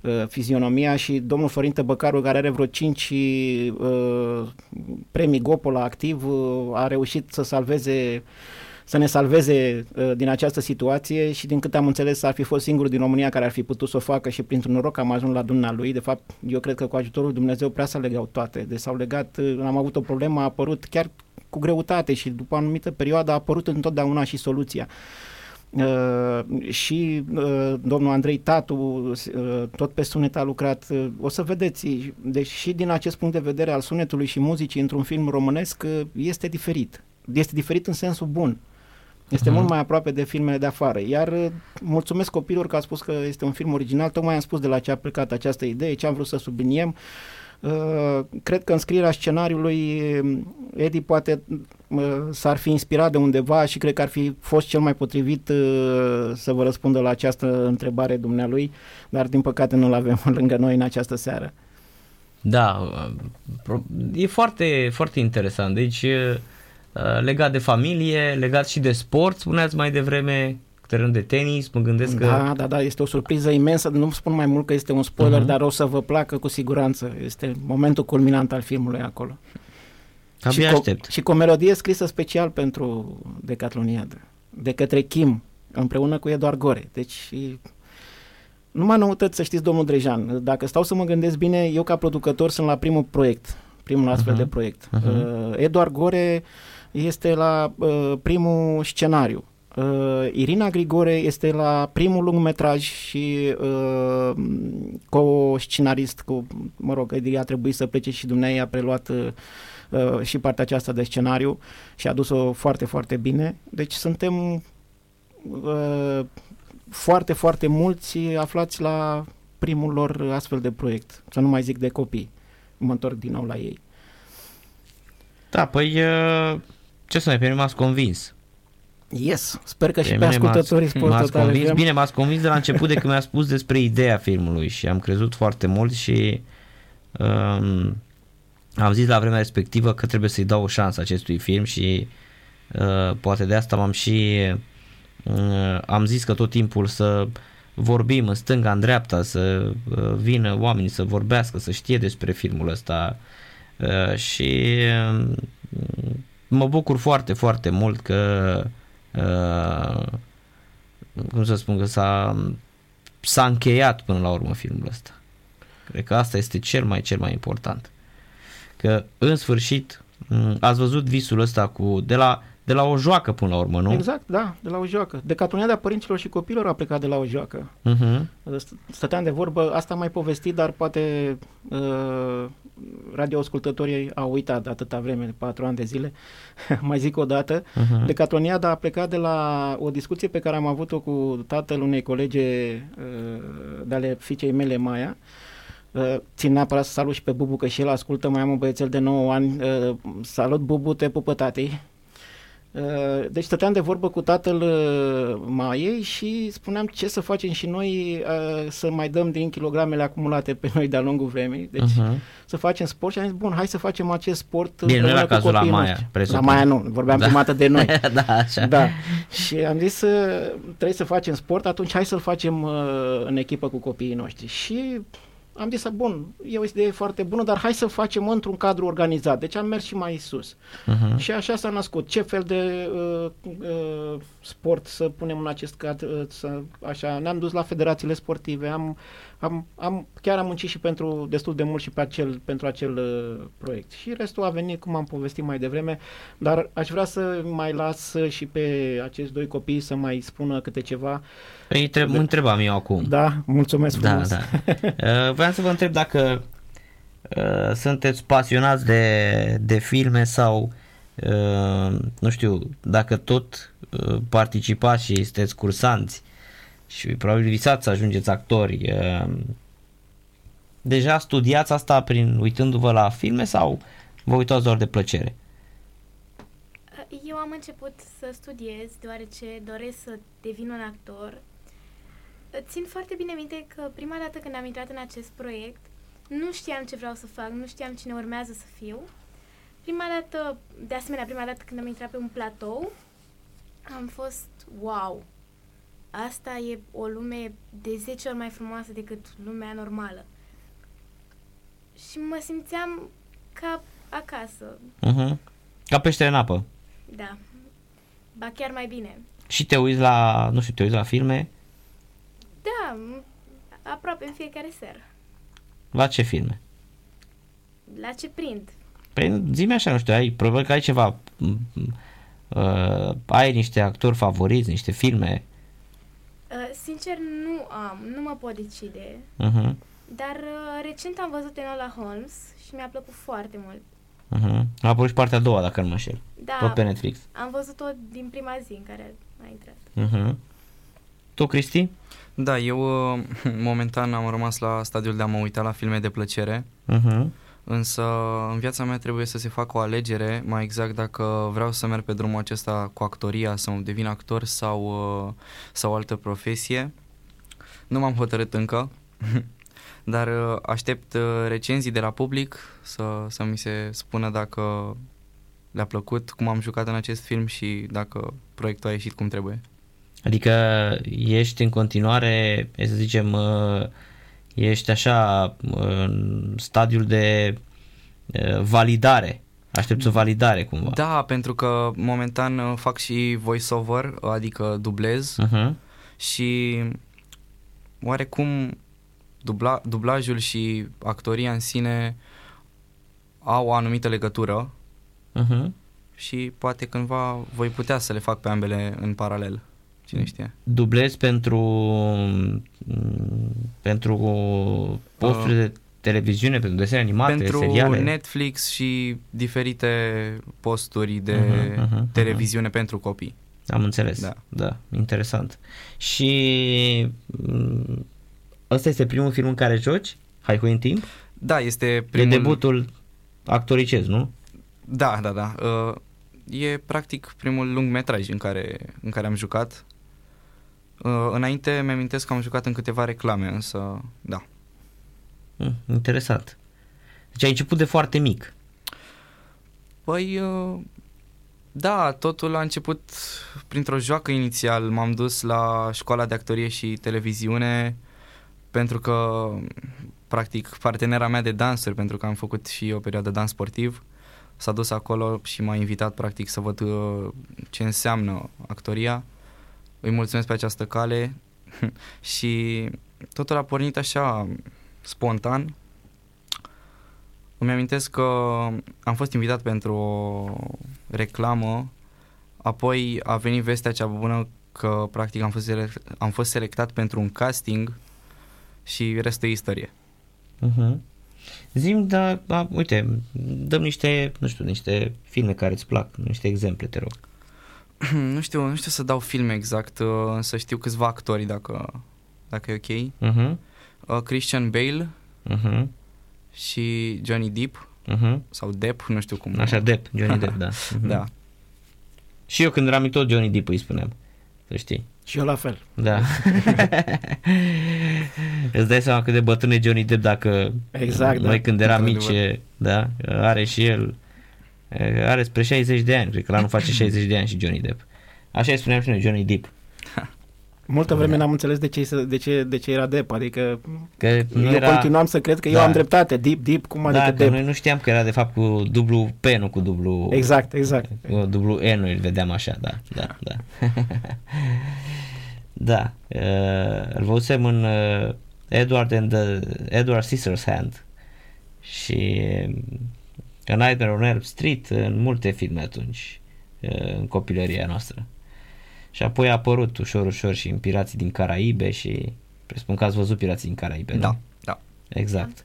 uh, fizionomia și domnul Florin Tăbăcaru, care are vreo 5 uh, premii Gopola activ, uh, a reușit să salveze să ne salveze uh, din această situație și din câte am înțeles ar fi fost singurul din România care ar fi putut să o facă și printr-un noroc am ajuns la dumnea lui. De fapt, eu cred că cu ajutorul lui Dumnezeu prea s-a legau toate. Deci s-au legat, uh, am avut o problemă, a apărut chiar cu greutate și după o anumită perioadă a apărut întotdeauna și soluția. Uh, și uh, domnul Andrei Tatu uh, tot pe sunet a lucrat. Uh, o să vedeți, deci și din acest punct de vedere al sunetului și muzicii într-un film românesc uh, este diferit. Este diferit în sensul bun. Este Mhm. mult mai aproape de filmele de afară. Iar uh, mulțumesc copilor că a spus că este un film original. Tocmai am spus de la ce a plecat această idee, ce am vrut să subliniem. Uh, cred că în scrierea scenariului uh, Edi poate uh, s-ar fi inspirat de undeva și cred că ar fi fost cel mai potrivit uh, să vă răspundă la această întrebare dumnealui, dar din păcate nu-l avem lângă noi în această seară. Da, uh, pro- e foarte, foarte interesant. Deci, uh, legat de familie, legat și de sport, spuneați mai devreme, teren de tenis, mă gândesc că... Da, da, da, este o surpriză imensă, nu spun mai mult că este un spoiler, Mhm. dar o să vă placă cu siguranță. Este momentul culminant al filmului acolo. Abia și, aștept. și cu o melodie scrisă special pentru Decathloniadă, de către Kim, împreună cu Eduard Gore. Deci, și numai noutăți, să știți, domnul Drejan. Dacă stau să mă gândesc bine, eu ca producător sunt la primul proiect, primul astfel Mhm. de proiect. Mhm. Uh, Eduard Gore este la uh, primul scenariu. Uh, Irina Grigore este la primul lungmetraj și uh, co-scenarist cu, mă rog, Edi a trebuit să plece și dumneavoastră a preluat uh, uh, și partea aceasta de scenariu și a dus-o foarte, foarte bine. Deci suntem uh, foarte, foarte mulți aflați la primul lor astfel de proiect. Să nu mai zic de copii. Mă întorc din nou la ei. Da, păi uh, ce să mai pe mine m-ați convins. Yes! Sper că și Pe pe mine ascultătorii m-ați, Sport m-ați Total convins, FM. bine, m-ați convins de la început de când mi-a spus despre ideea filmului și am crezut foarte mult și um, am zis la vremea respectivă că trebuie să-i dau o șansă acestui film și uh, poate de asta m-am și uh, am zis că tot timpul să vorbim în stânga, în dreapta, să uh, vină oamenii să vorbească, să știe despre filmul ăsta uh, și uh, mă bucur foarte, foarte mult că uh, cum să spun că s-a, s-a încheiat până la urmă filmul ăsta. Cred că asta este cel mai, cel mai important. Că în sfârșit m, ați văzut visul ăsta cu de la, de la o joacă până la urmă, nu? Exact, da, de la o joacă. Decatoniada părinților și copilor a plecat de la o joacă. Uh-huh. St- Stăteam de vorbă, asta am mai povestit, dar poate uh, radioascultătorii au uitat de atâta vreme, de patru ani de zile. mai zic o dată. Uh-huh. Decatoniada a plecat de la o discuție pe care am avut-o cu tatăl unei colege uh, de ale fiicei mele, Maia. Uh, țin neapărat să salut și pe Bubu, că și el ascultă, mai am un băiețel de 9 ani. Uh, salut, Bubu, te pupă tati. Uh, Deci stăteam de vorbă cu tatăl uh, Maiei și spuneam ce să facem și noi uh, să mai dăm din kilogramele acumulate pe noi de-a lungul vremii. Deci Uh-huh. să facem sport și am zis, bun, hai să facem acest sport Bine, nu împreună era cu cazul la copiii Maia, noștri. La presupun. Maia nu, vorbeam Da. prima dată de noi. da, așa. Da. Și am zis să trebuie să facem sport, atunci hai să-l facem uh, în echipă cu copiii noștri. Și am zis, bun, e o idee foarte bună, dar hai să facem într-un cadru organizat. Deci am mers și mai sus. Uh-huh. Și așa s-a născut. Ce fel de uh, uh, sport să punem în acest cadru? Uh, să, așa, ne-am dus la federațiile sportive, am, am, am, chiar am muncit și pentru destul de mult și pe acel, pentru acel uh, proiect. Și restul a venit, cum am povestit mai devreme, dar aș vrea să mai las și pe acești doi copii să mai spună câte ceva. Păi întreb, mă întrebam eu acum. Da, mulțumesc Da, frumos. da. Uh, Vreau să vă întreb dacă uh, sunteți pasionați de, de filme sau uh, nu știu, dacă tot uh, participați și sunteți cursanți și probabil visați să ajungeți actori, uh, deja studiați asta prin uitându-vă la filme sau vă uitați doar de plăcere? Eu am început să studiez deoarece doresc să devin un actor. Țin foarte bine minte că prima dată când am intrat în acest proiect, nu știam ce vreau să fac, nu știam cine urmează să fiu. Prima dată, de asemenea, prima dată când am intrat pe un platou, am fost wow! Asta e o lume de 10 ori mai frumoasă decât lumea normală. Și mă simțeam ca acasă, Uh-huh. Ca peștere în apă. da. Ba chiar mai bine. Și te uiți la, nu știu, te uiți la filme? Da, m- aproape în fiecare seară. La ce filme? La ce prind? Păi zi așa, nu știu, ai, probabil că ai ceva, m, m, uh, ai niște actori favoriți, niște filme. Uh, sincer, nu am, nu mă pot decide. Uh-huh, Dar uh, recent am văzut Enola Holmes și mi-a plăcut foarte mult. uh-huh. A apărut și partea a doua, dacă nu mă înșel. Da, Tot pe Netflix. am văzut-o din prima zi în care a intrat. Uh-huh. Tu, Cristi? Da, eu uh, momentan am rămas la stadiul de a mă uita la filme de plăcere, Uh-huh. Însă în viața mea trebuie să se facă o alegere, mai exact dacă vreau să merg pe drumul acesta cu actoria, să devin actor sau, uh, sau altă profesie. Nu m-am hotărât încă, dar uh, aștept uh, recenzii de la public să, să mi se spună dacă le-a plăcut, cum am jucat în acest film și dacă proiectul a ieșit cum trebuie. Adică ești în continuare, e să zicem, uh, ești așa în stadiul de uh, validare. Aștepți o validare cumva. Da, pentru că momentan uh, fac și voiceover, adică dublez Uh-huh. și oarecum dubla, dublajul și actoria în sine au o anumită legătură Uh-huh. și poate cândva voi putea să le fac pe ambele în paralel. Mm. Cine știe? Dublezi pentru mm, pentru posturi de televiziune, pentru desene animate, pentru seriale. Netflix și diferite posturi de Mhm, mhm, mhm. televiziune pentru copii. Am înțeles. Da. da, interesant. Și mm, ăsta este primul film în care joci? Hai cu în timp? Da, este Primul... primul... E debutul actoricez, nu? Da, da, da. Uh, e practic primul lung metraj în care, în care am jucat. Uh, înainte mi-amintesc că am jucat în câteva reclame, însă da. Mm, interesant. Deci ai început de foarte mic. Păi, uh, da, totul a început printr-o joacă inițial. M-am dus la școala de actorie și televiziune pentru că, practic, partenera mea de dansuri, pentru că am făcut și o perioadă dans sportiv, s-a dus acolo și m-a invitat, practic, să văd uh, ce înseamnă actoria. Îi mulțumesc pe această cale și totul a pornit așa spontan, Îmi amintesc că am fost invitat pentru o reclamă, apoi a venit vestea cea bună că practic am fost, select, am fost selectat pentru un casting și restul e istorie. Uh-huh. Zim, da, da, uite, dăm niște, nu știu, niște filme care îți plac, niște exemple, te rog. Nu știu, nu știu să dau filme exact, uh, să știu câțiva actori dacă, dacă e ok. Uh-huh. Uh, Christian Bale Uh-huh. și Johnny Depp Uh-huh. sau Depp, nu știu cum. Așa, Depp, Johnny Depp, da. Uh-huh. Da. Și eu când eram mic tot Johnny Depp îi spuneam, să știi. Și eu la fel. Da. Îți dai seama cât de bătrân e Johnny Depp dacă Exact, noi da. când eram mici, Într-adevăr. da, are și el, e, are spre 60 de ani, cred că la anul face 60 de ani și Johnny Depp. Așa îi spuneam și noi, Johnny Depp. Multă vreme n-am înțeles de ce, de ce, de ce era Depp, adică Că nu eu era... continuam să cred că eu Da. am dreptate, Deep, Deep, cum adică da, că Depp? noi nu știam că era de fapt cu dublu P, nu cu dublu... Exact, exact. Cu dublu E noi îl vedeam așa, da, da, da. da, uh, îl văzusem în uh, Edward and the, Edward Scissorhand și A Nightmare on Elm Street, în multe filme atunci, uh, în copilăria noastră. Și apoi a apărut ușor, ușor și în Pirații din Caraibe și presupun că ați văzut Pirații din Caraibe, nu? Da, da. Exact.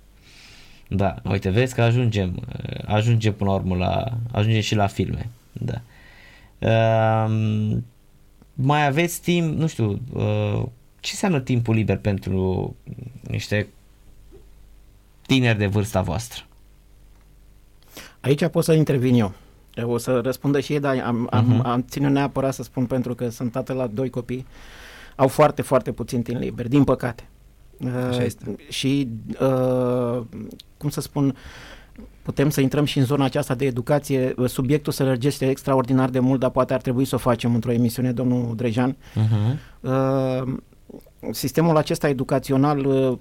Da, uite, vezi că ajungem, ajungem până la urmă la, ajungem și la filme, da. Uh, mai aveți timp, nu știu, uh, ce înseamnă timpul liber pentru niște tineri de vârsta voastră? Aici pot să intervin eu. Eu o să răspundă și ei, dar am, am, Mhm. am ținut neapărat să spun pentru că sunt tată la doi copii. Au foarte, foarte puțin timp liber, din păcate. Așa Uh, este. Și, uh, cum să spun, putem să intrăm și în zona aceasta de educație. Subiectul se lărgește extraordinar de mult, dar poate ar trebui să o facem într-o emisiune, domnul Drejan. Uh-huh. Uh, sistemul acesta educațional uh,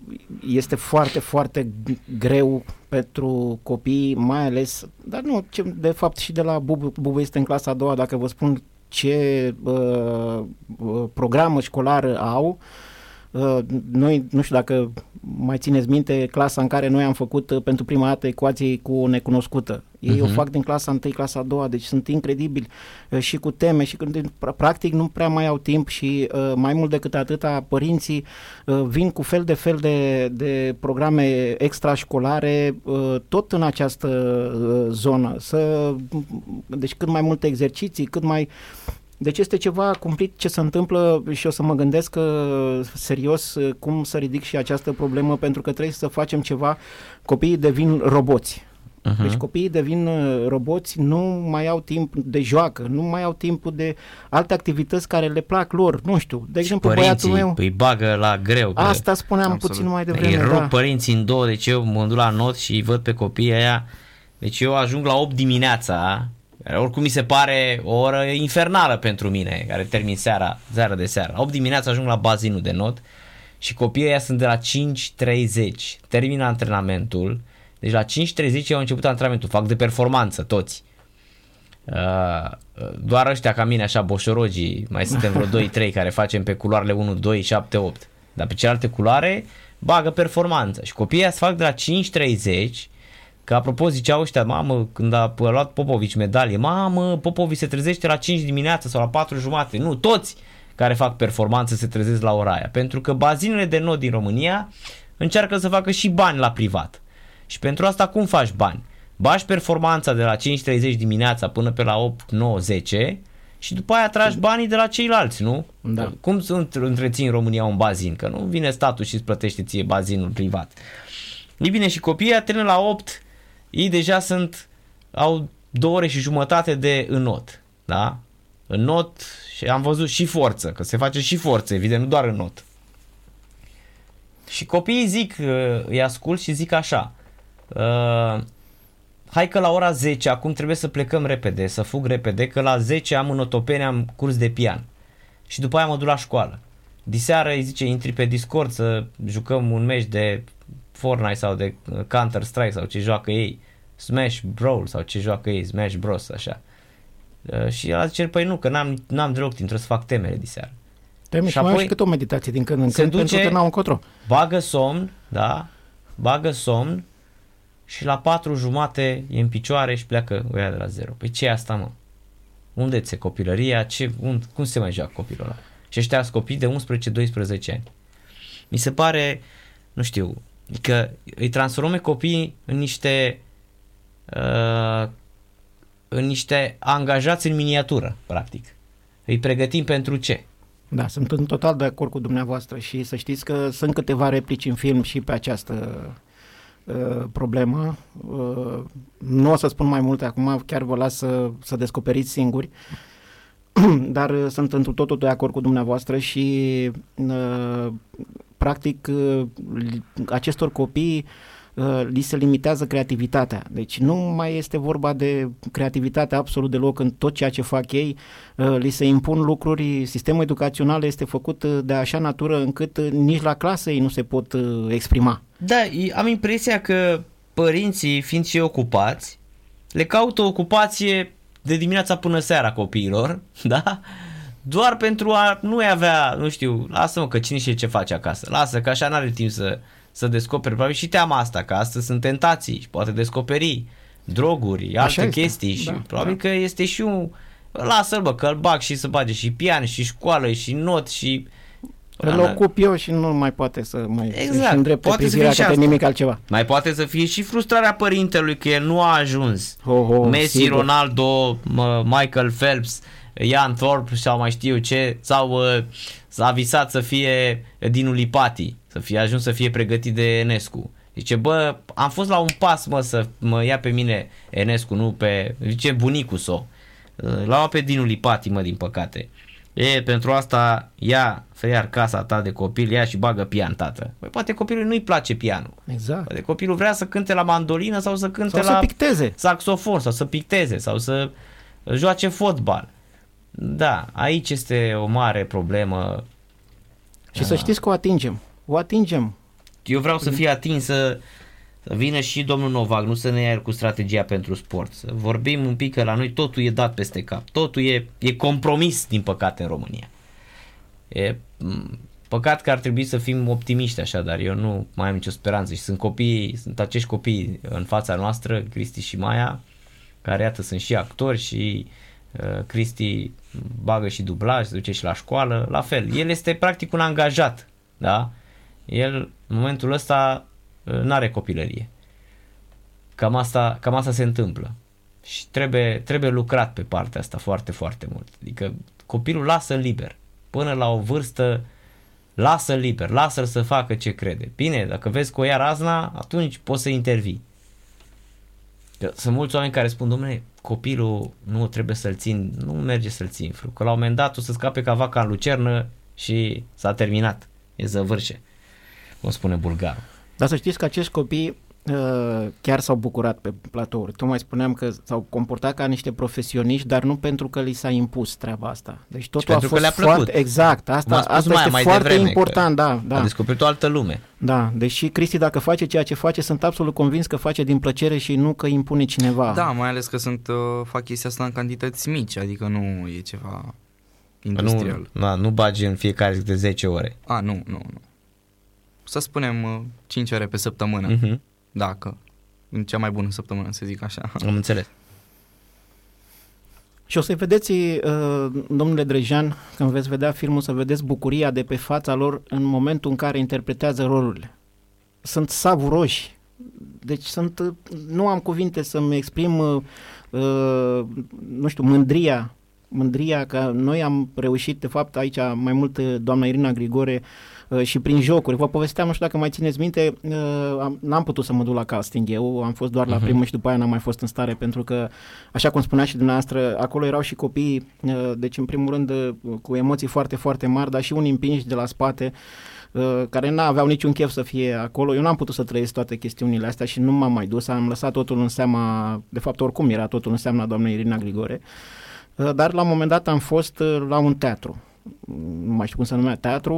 este foarte, foarte g- greu pentru copii, mai ales, dar nu, ce, de fapt și de la Bubu, Bubu este în clasa a doua, dacă vă spun ce uh, uh, programă școlară au, uh, noi, nu știu dacă mai țineți minte, clasa în care noi am făcut uh, pentru prima dată ecuații cu o necunoscută. Ei uh-huh. o Mhm. fac din clasa 1, clasa a doua, deci sunt incredibili uh, și cu teme și când pra- practic nu prea mai au timp și uh, mai mult decât atâta părinții uh, vin cu fel de fel de, de programe extrașcolare uh, tot în această uh, zonă. Să, deci cât mai multe exerciții, cât mai deci este ceva cumplit ce se întâmplă și o să mă gândesc că serios uh, cum să ridic și această problemă pentru că trebuie să facem ceva. Copiii devin roboți. Uh-huh. Deci copiii devin uh, roboți, nu mai au timp de joacă, nu mai au timp de alte activități care le plac lor. Nu știu, de exemplu, băiatul Părinții meu... îi bagă la greu. că- Asta spuneam Absolut. puțin mai Îi devreme, rup da. părinții în două, deci eu mă duc la not și îi văd pe copiii aia. Deci eu ajung la 8 dimineața, care oricum mi se pare o oră infernală pentru mine, care termin seara, seara de seară. La 8 dimineața ajung la bazinul de not și copiii aia sunt de la 5.30, termin antrenamentul, deci la 5.30 au început antrenamentul, fac de performanță toți. Uh, doar ăștia ca mine, așa, boșorogii, mai suntem vreo 2-3 care facem pe culoarele 1, 2, 7, 8. Dar pe celelalte culoare bagă performanță. Și copiii ăia se fac de la 5.30 Că apropo ziceau ăștia, mamă, când a luat Popovici medalie, mamă, Popovici se trezește la 5 dimineața sau la 4 jumate. Nu, toți care fac performanță se trezesc la ora aia. Pentru că bazinele de not din România încearcă să facă și bani la privat. Și pentru asta cum faci bani? Bași performanța de la 5.30 dimineața până pe la 8, 9, 10 și după aia tragi banii de la ceilalți, nu? Da. Cum să întreții în România un bazin? Că nu vine statul și îți plătește ție bazinul privat. Ei bine, și copiii termină la 8, ei deja sunt, au două ore și jumătate de înot, da? În not și am văzut și forță, că se face și forță, evident, nu doar în not. Și copiii zic, uh, îi ascult și zic așa, uh, hai că la ora 10 acum trebuie să plecăm repede, să fug repede, că la 10 am în Otopeni, am curs de pian. Și după aia mă duc la școală. Diseară îi zice, intri pe Discord să jucăm un meci de Fortnite sau de uh, Counter-Strike sau ce joacă ei, Smash Brawl sau ce joacă ei, Smash Bros, așa. Uh, și el zice, păi nu, că n-am, n-am deloc timp, trebuie să fac temele diseară. Teme Și și mai au apoi și cât o meditație din când în se când, duce- pentru că n-au încotro. Bagă somn, da, bagă somn, și la patru jumate e în picioare și pleacă o ia de la zero. Păi ce e asta, mă? Unde ți copilăria? Ce, und, cum se mai joacă copilul ăla? Și ăștia sunt copii de 11-12 ani. Mi se pare, nu știu, că îi transforme copiii în niște uh, în niște angajați în miniatură, practic. Îi pregătim pentru ce? Da, sunt în total de acord cu dumneavoastră și să știți că sunt câteva replici în film și pe această uh, problemă. Uh, nu o să spun mai multe acum, chiar vă las să, să descoperiți singuri, dar uh, sunt într totul de acord cu dumneavoastră și uh, practic uh, acestor copii uh, Uh, li se limitează creativitatea. Deci nu mai este vorba de creativitate absolut deloc în tot ceea ce fac ei, uh, li se impun lucruri, sistemul educațional este făcut uh, de așa natură încât nici la clasă ei nu se pot exprima. Da, am impresia că părinții, fiind și ocupați, le caută o ocupație de dimineața până seara copiilor, da? Doar pentru a nu avea, nu știu, lasă-mă că cine știe ce face acasă, lasă că așa n-are timp să să descoperi, probabil și teama asta, că astăzi sunt tentații și poate descoperi droguri, alte Așa chestii este. și da, probabil da. că este și un lasă-l bă, că îl bag și să bage și pian și școală și not și îl ocup eu și nu mai poate să mai exact. să îndrepte poate privirea către nimic altceva. Mai poate să fie și frustrarea părintelui că el nu a ajuns. Oh, oh, Messi, sigur. Ronaldo, Michael Phelps, Ian Thorpe sau mai știu ce, sau uh, s-a visat să fie Dinu Lipati să fie ajuns să fie pregătit de Enescu. Zice, bă, am fost la un pas, mă, să mă ia pe mine Enescu, nu pe, zice, bunicul so. L-a pe Dinu Lipati, mă, din păcate. E, pentru asta ia, iar casa ta de copil, ia și bagă pian, tată. Păi poate copilul nu-i place pianul. Exact. Poate copilul vrea să cânte la mandolină sau să cânte sau la să picteze. saxofon sau să picteze sau să joace fotbal. Da, aici este o mare problemă. Și să știți că o atingem o atingem. Eu vreau să fie atinsă să vină și domnul Novak, nu să ne ia cu strategia pentru sport. Să vorbim un pic că la noi totul e dat peste cap. Totul e, e compromis, din păcate, în România. E păcat că ar trebui să fim optimiști așa, dar eu nu mai am nicio speranță și sunt copii, sunt acești copii în fața noastră, Cristi și Maia, care iată sunt și actori și uh, Cristi bagă și dublaj, se duce și la școală, la fel. El este practic un angajat, da? el în momentul ăsta ă, nu are copilărie. Cam asta, cam asta se întâmplă. Și trebuie, trebuie lucrat pe partea asta foarte, foarte mult. Adică copilul lasă liber. Până la o vârstă lasă liber, lasă-l să facă ce crede. Bine, dacă vezi că o ia razna, atunci poți să intervii. Că sunt mulți oameni care spun, domnule, copilul nu trebuie să-l țin, nu merge să-l țin, fru, că la un moment dat o să scape ca vaca în lucernă și s-a terminat, e zăvârșe cum spune bulgarul. Dar să știți că acești copii uh, chiar s-au bucurat pe platouri. Tocmai spuneam că s-au comportat ca niște profesioniști, dar nu pentru că li s-a impus treaba asta. Deci totul a fost că le-a plăcut. foarte exact. Asta, asta mai, este mai foarte devreme, important, da, da. A descoperit o altă lume. Da, deși Cristi dacă face ceea ce face, sunt absolut convins că face din plăcere și nu că impune cineva. Da, mai ales că sunt uh, fac chestia asta în cantități mici, adică nu e ceva industrial. Nu, da, nu bagi în fiecare de 10 ore. A, nu, nu, nu să spunem 5 uh, ore pe săptămână, uh-huh. Dacă, în cea mai bună săptămână, să zic așa. Am înțeles. Și o să vedeți, uh, domnule Drejan, când veți vedea filmul, să vedeți bucuria de pe fața lor în momentul în care interpretează rolurile. Sunt savuroși. Deci sunt, uh, nu am cuvinte să-mi exprim, nu știu, mândria, mândria că noi am reușit, de fapt, aici mai mult doamna Irina Grigore Uh, și prin jocuri. Vă povesteam, nu știu dacă mai țineți minte, uh, n-am putut să mă duc la casting eu, am fost doar la uh-huh. primul și după aia n-am mai fost în stare pentru că, așa cum spunea și dumneavoastră, acolo erau și copii, uh, deci în primul rând cu emoții foarte, foarte mari, dar și unii împinși de la spate care n-aveau niciun chef să fie acolo. Eu n-am putut să trăiesc toate chestiunile astea și nu m-am mai dus. Am lăsat totul în seama, de fapt oricum era totul în seama doamnei Irina Grigore. Dar la un moment dat am fost la un teatru nu mai știu cum se numea, teatru,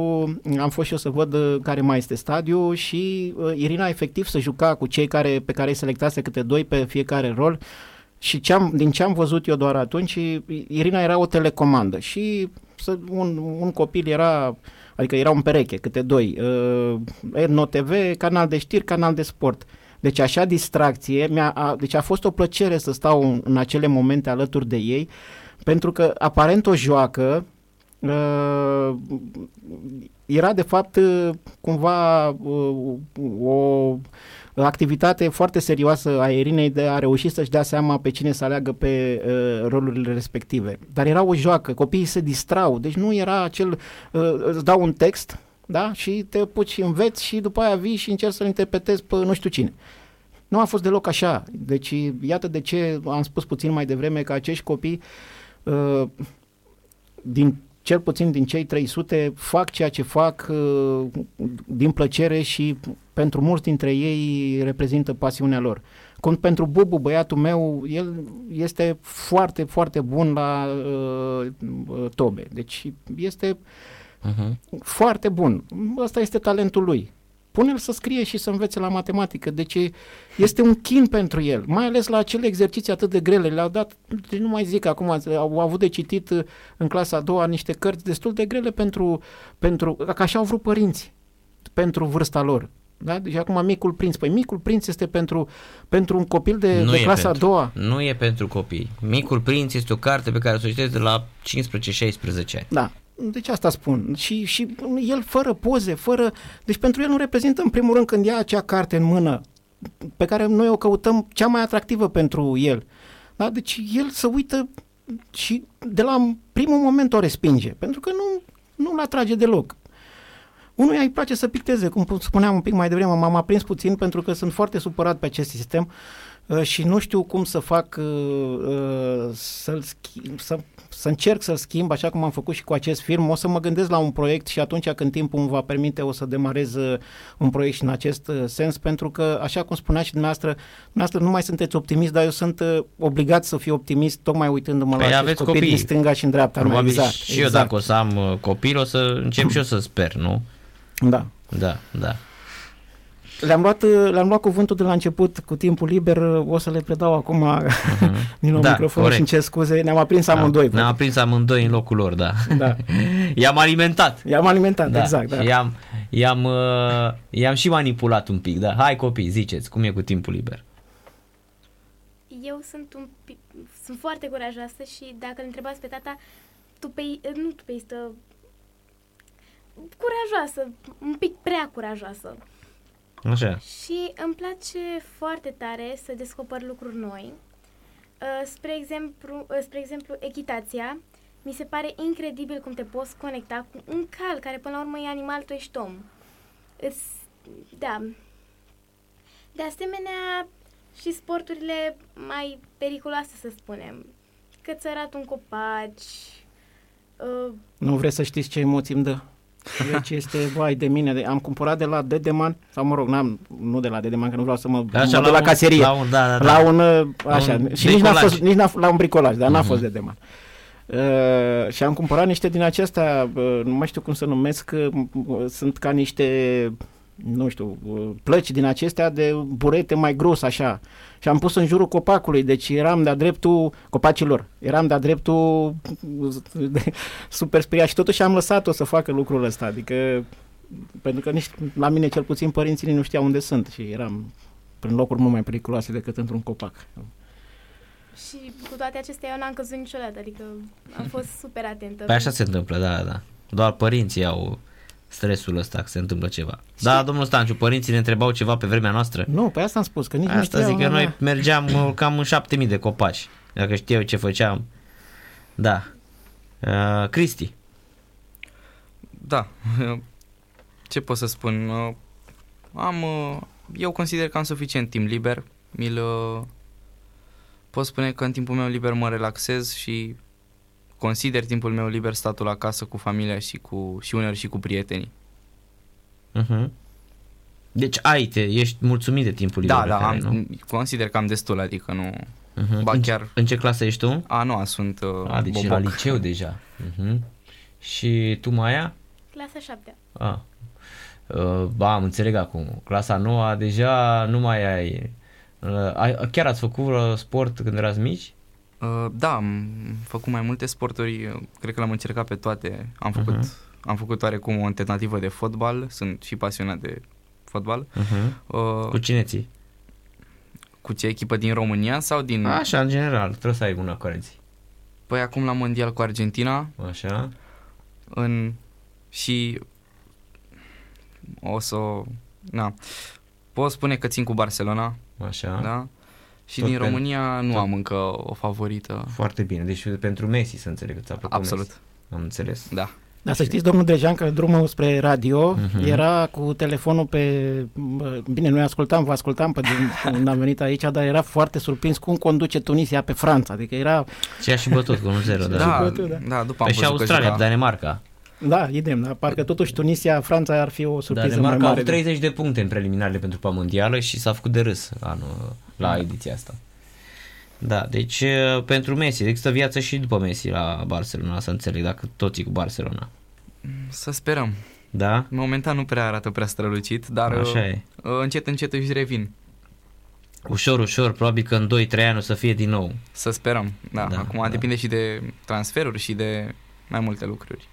am fost și eu să văd uh, care mai este stadiu și uh, Irina efectiv să juca cu cei care, pe care îi selectase câte doi pe fiecare rol și ce am, din ce am văzut eu doar atunci, Irina era o telecomandă și să, un, un copil era, adică era un pereche, câte doi, uh, Etno TV, canal de știri, canal de sport. Deci așa distracție, mi-a, a, deci a fost o plăcere să stau în, în acele momente alături de ei, pentru că aparent o joacă uh, era de fapt uh, cumva uh, o activitate foarte serioasă a Erinei de a reuși să-și dea seama pe cine să aleagă pe uh, rolurile respective. Dar era o joacă, copiii se distrau, deci nu era acel, uh, îți dau un text, da, și te puci și înveți și după aia vii și încerci să-l interpretezi pe nu știu cine. Nu a fost deloc așa. Deci iată de ce am spus puțin mai devreme că acești copii uh, din cel puțin din cei 300 fac ceea ce fac uh, din plăcere și pentru mulți dintre ei reprezintă pasiunea lor. Cum pentru Bubu, băiatul meu, el este foarte, foarte bun la uh, uh tobe. Deci este uh-huh. foarte bun. Ăsta este talentul lui pune-l să scrie și să învețe la matematică. Deci este un chin pentru el, mai ales la acele exerciții atât de grele. Le-au dat, deci nu mai zic acum, au avut de citit uh, în clasa a doua niște cărți destul de grele pentru, pentru că așa au vrut părinți, pentru vârsta lor. Da? Deci acum Micul Prinț. Păi Micul Prinț este pentru, pentru un copil de, nu de clasa pentru, a doua. Nu e pentru copii. Micul Prinț este o carte pe care o citești de la 15-16 ani. Da. Deci asta spun. Și, și el fără poze, fără... Deci pentru el nu reprezintă în primul rând când ia acea carte în mână pe care noi o căutăm cea mai atractivă pentru el. Da? Deci el să uită și de la primul moment o respinge, pentru că nu, nu-l atrage deloc. Unuia îi place să picteze, cum spuneam un pic mai devreme, m-am aprins puțin pentru că sunt foarte supărat pe acest sistem uh, și nu știu cum să fac uh, uh, să-l schimb, să să încerc să-l schimb, așa cum am făcut și cu acest film. O să mă gândesc la un proiect și atunci când timpul îmi va permite o să demarez uh, un proiect și în acest uh, sens, pentru că, așa cum spunea și dumneavoastră, dumneavoastră nu mai sunteți optimist, dar eu sunt uh, obligat să fiu optimist, tocmai uitându-mă păi la acest copii, din stânga și în dreapta. Probabil exact, și exact. eu dacă o să am copil, o să încep și eu să sper, nu? Da. Da, da. Le-am luat, le-am luat cuvântul de la început cu timpul liber, o să le predau acum uh-huh. din nou da, microfonul și ce scuze, ne-am aprins da, amândoi. Ne-am aprins amândoi în locul lor, da. da. i-am alimentat. I-am alimentat, da. exact. Da. I-am, i-am, uh, i-am și manipulat un pic, da. Hai copii, ziceți, cum e cu timpul liber? Eu sunt un pic, sunt foarte curajoasă și dacă îl întrebați pe tata, tu pe, nu tu pe istă, curajoasă, un pic prea curajoasă. Așa. Și îmi place foarte tare să descoper lucruri noi. Uh, spre exemplu, uh, spre exemplu, echitația. Mi se pare incredibil cum te poți conecta cu un cal, care până la urmă e animal, tu ești om. Îți, da. De asemenea, și sporturile mai periculoase, să spunem. Cățărat un copaci. Uh, nu vreți să știți ce emoții îmi dă? Deci este, vai de mine, am cumpărat de la Dedeman, sau mă rog, n-am, nu de la Dedeman, că nu vreau să mă, așa, mă la, la caserie, la un, da, da, da. la un, așa, un și nici n-a fost, nici n-a, la un bricolaj, dar uh-huh. n-a mhm. fost Dedeman. Uh, și am cumpărat niște din acestea, uh, nu mai știu cum să numesc, uh, sunt ca niște nu știu, plăci din acestea de burete mai gros așa. Și am pus în jurul copacului, deci eram de-a dreptul copacilor. Eram de-a dreptul super speriat și totuși am lăsat-o să facă lucrul ăsta. Adică, pentru că nici la mine cel puțin părinții nu știau unde sunt și eram prin locuri mult mai periculoase decât într-un copac. Și cu toate acestea eu n-am căzut niciodată, adică am fost super atentă. Păi așa se întâmplă, da, da. Doar părinții au stresul ăsta, că se întâmplă ceva. Și... Da, domnul Stanciu, părinții ne întrebau ceva pe vremea noastră? Nu, pe asta am spus, că nici Asta nu știau, zic că noi mergeam cam în șapte mii de copaci, dacă știau ce făceam. Da. Uh, Cristi. Da. Ce pot să spun? Uh, am, uh, eu consider că am suficient timp liber. Mi-l, uh, pot spune că în timpul meu liber mă relaxez și consider timpul meu liber statul acasă cu familia și cu și uneori și cu prietenii. Uh-huh. Deci ai, te, ești mulțumit de timpul liber Da, da, am, nu? consider că am destul, adică nu... Uh-huh. Ba chiar... În, în ce clasă ești tu? A, nu, sunt uh, A, deci boboc. la liceu deja. Uh-huh. Și tu, Maia? Clasa 7 A. Uh, ba, am înțeleg acum. Clasa 9 deja nu mai ai... Uh, ai chiar ați făcut sport când erați mici? Uh, da, am făcut mai multe sporturi, uh, cred că l-am încercat pe toate. Am făcut, uh-huh. am făcut oarecum o alternativă de fotbal, sunt și pasionat de fotbal. Uh-huh. Uh, Cu cine ții? Cu ce echipă din România sau din... Așa, în general, trebuie să ai una cu Renzi. Păi acum la mondial cu Argentina Așa. în și o să na. Pot spune că țin cu Barcelona, Așa. da? Și Tot din pe- România nu tot- am încă o favorită. Foarte bine. Deci pentru Messi să înțeleg că ți-a plăcut Absolut. Messi. Am înțeles. Da. Dar să știți, domnul Drejan, că drumul spre radio Mhm. era cu telefonul pe... bă, Bine, noi ascultam, vă ascultam pe drum când am venit aici, dar era foarte surprins cum conduce Tunisia pe Franța. Adică era... Și a și bătut cu 1-0, da. Da, bătut, da. da, după am Păi și văzut că Australia, juca. Danemarca. Da, idem, dar parcă totuși Tunisia, Franța ar fi o surpriză mai Danemarca mare. au 30 de puncte în preliminarele pentru Pa Mondială și s-a făcut de râs anul, la ediția asta. Da, deci uh, pentru Messi, există viață și după Messi la Barcelona, să înțeleg, dacă toți cu Barcelona. Să sperăm. Da? Momentan nu prea arată prea strălucit, dar Așa uh, e. uh, încet încet își revin. Ușor, ușor, probabil că în 2-3 ani o să fie din nou. Să sperăm. Da, Da, acum da. depinde și de transferuri și de mai multe lucruri.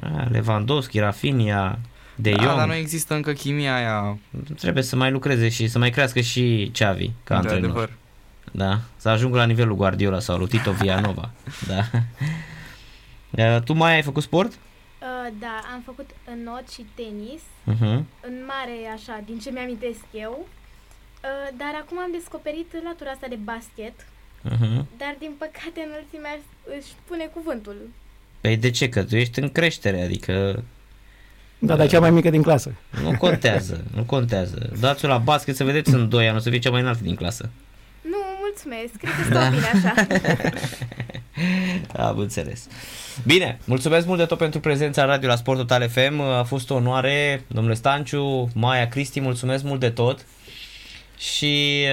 A, Lewandowski, Rafinha, De da, Jong. dar nu există încă chimia aia. Trebuie să mai lucreze și să mai crească și Xavi ca de antrenor. adevăr. Da, să ajungă la nivelul Guardiola sau lui Tito Villanova. da. Uh, Tu mai ai făcut sport? Uh, da, am făcut not și tenis, Uh-huh. în mare așa, din ce mi-amintesc eu. Uh, dar acum am descoperit latura asta de basket, Uh-huh. dar din păcate înălțimea își pune cuvântul. Păi de ce? Că tu ești în creștere, adică Da, dar cea mai mică din clasă. nu contează, nu contează. Dați-o la basket să vedeți în 2 ani, o să fie cea mai înaltă din clasă. Nu, mulțumesc, cred că stau bine așa. Am înțeles. Bine, mulțumesc mult de tot pentru prezența în radio la Sport Total FM. A fost o onoare, domnule Stanciu, Maia, Cristi, mulțumesc mult de tot. Și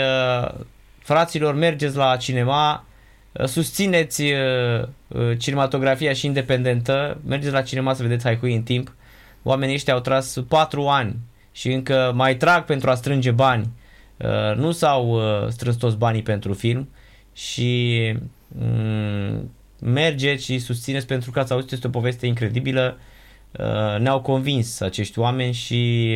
uh, fraților, mergeți la cinema, uh, susțineți uh, uh, cinematografia și independentă, mergeți la cinema să vedeți Haihui în timp. Oamenii ăștia au tras 4 ani și încă mai trag pentru a strânge bani. Uh, nu s-au uh, strâns toți banii pentru film și mm, mergeți și susțineți pentru că ați auzit, este o poveste incredibilă. Uh, Ne-au convins acești oameni și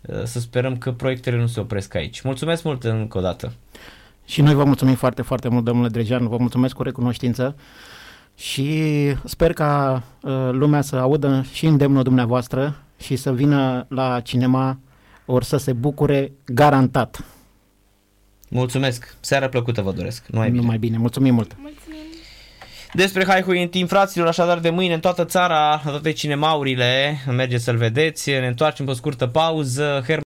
uh, să sperăm că proiectele nu se opresc aici. Mulțumesc mult încă o dată. Și noi vă mulțumim foarte, foarte mult, domnule Drejan, vă mulțumesc cu recunoștință și sper ca uh, lumea să audă și îndemnul dumneavoastră și să vină la cinema ori să se bucure garantat. Mulțumesc. Seară plăcută vă doresc. Numai bine. Numai bine. Mulțumim mult! Mulțumim! Despre Hai Hui în timp, fraților, așadar de mâine în toată țara, la toate cinemaurile, mergeți să-l vedeți, ne întoarcem pe o scurtă pauză. Herman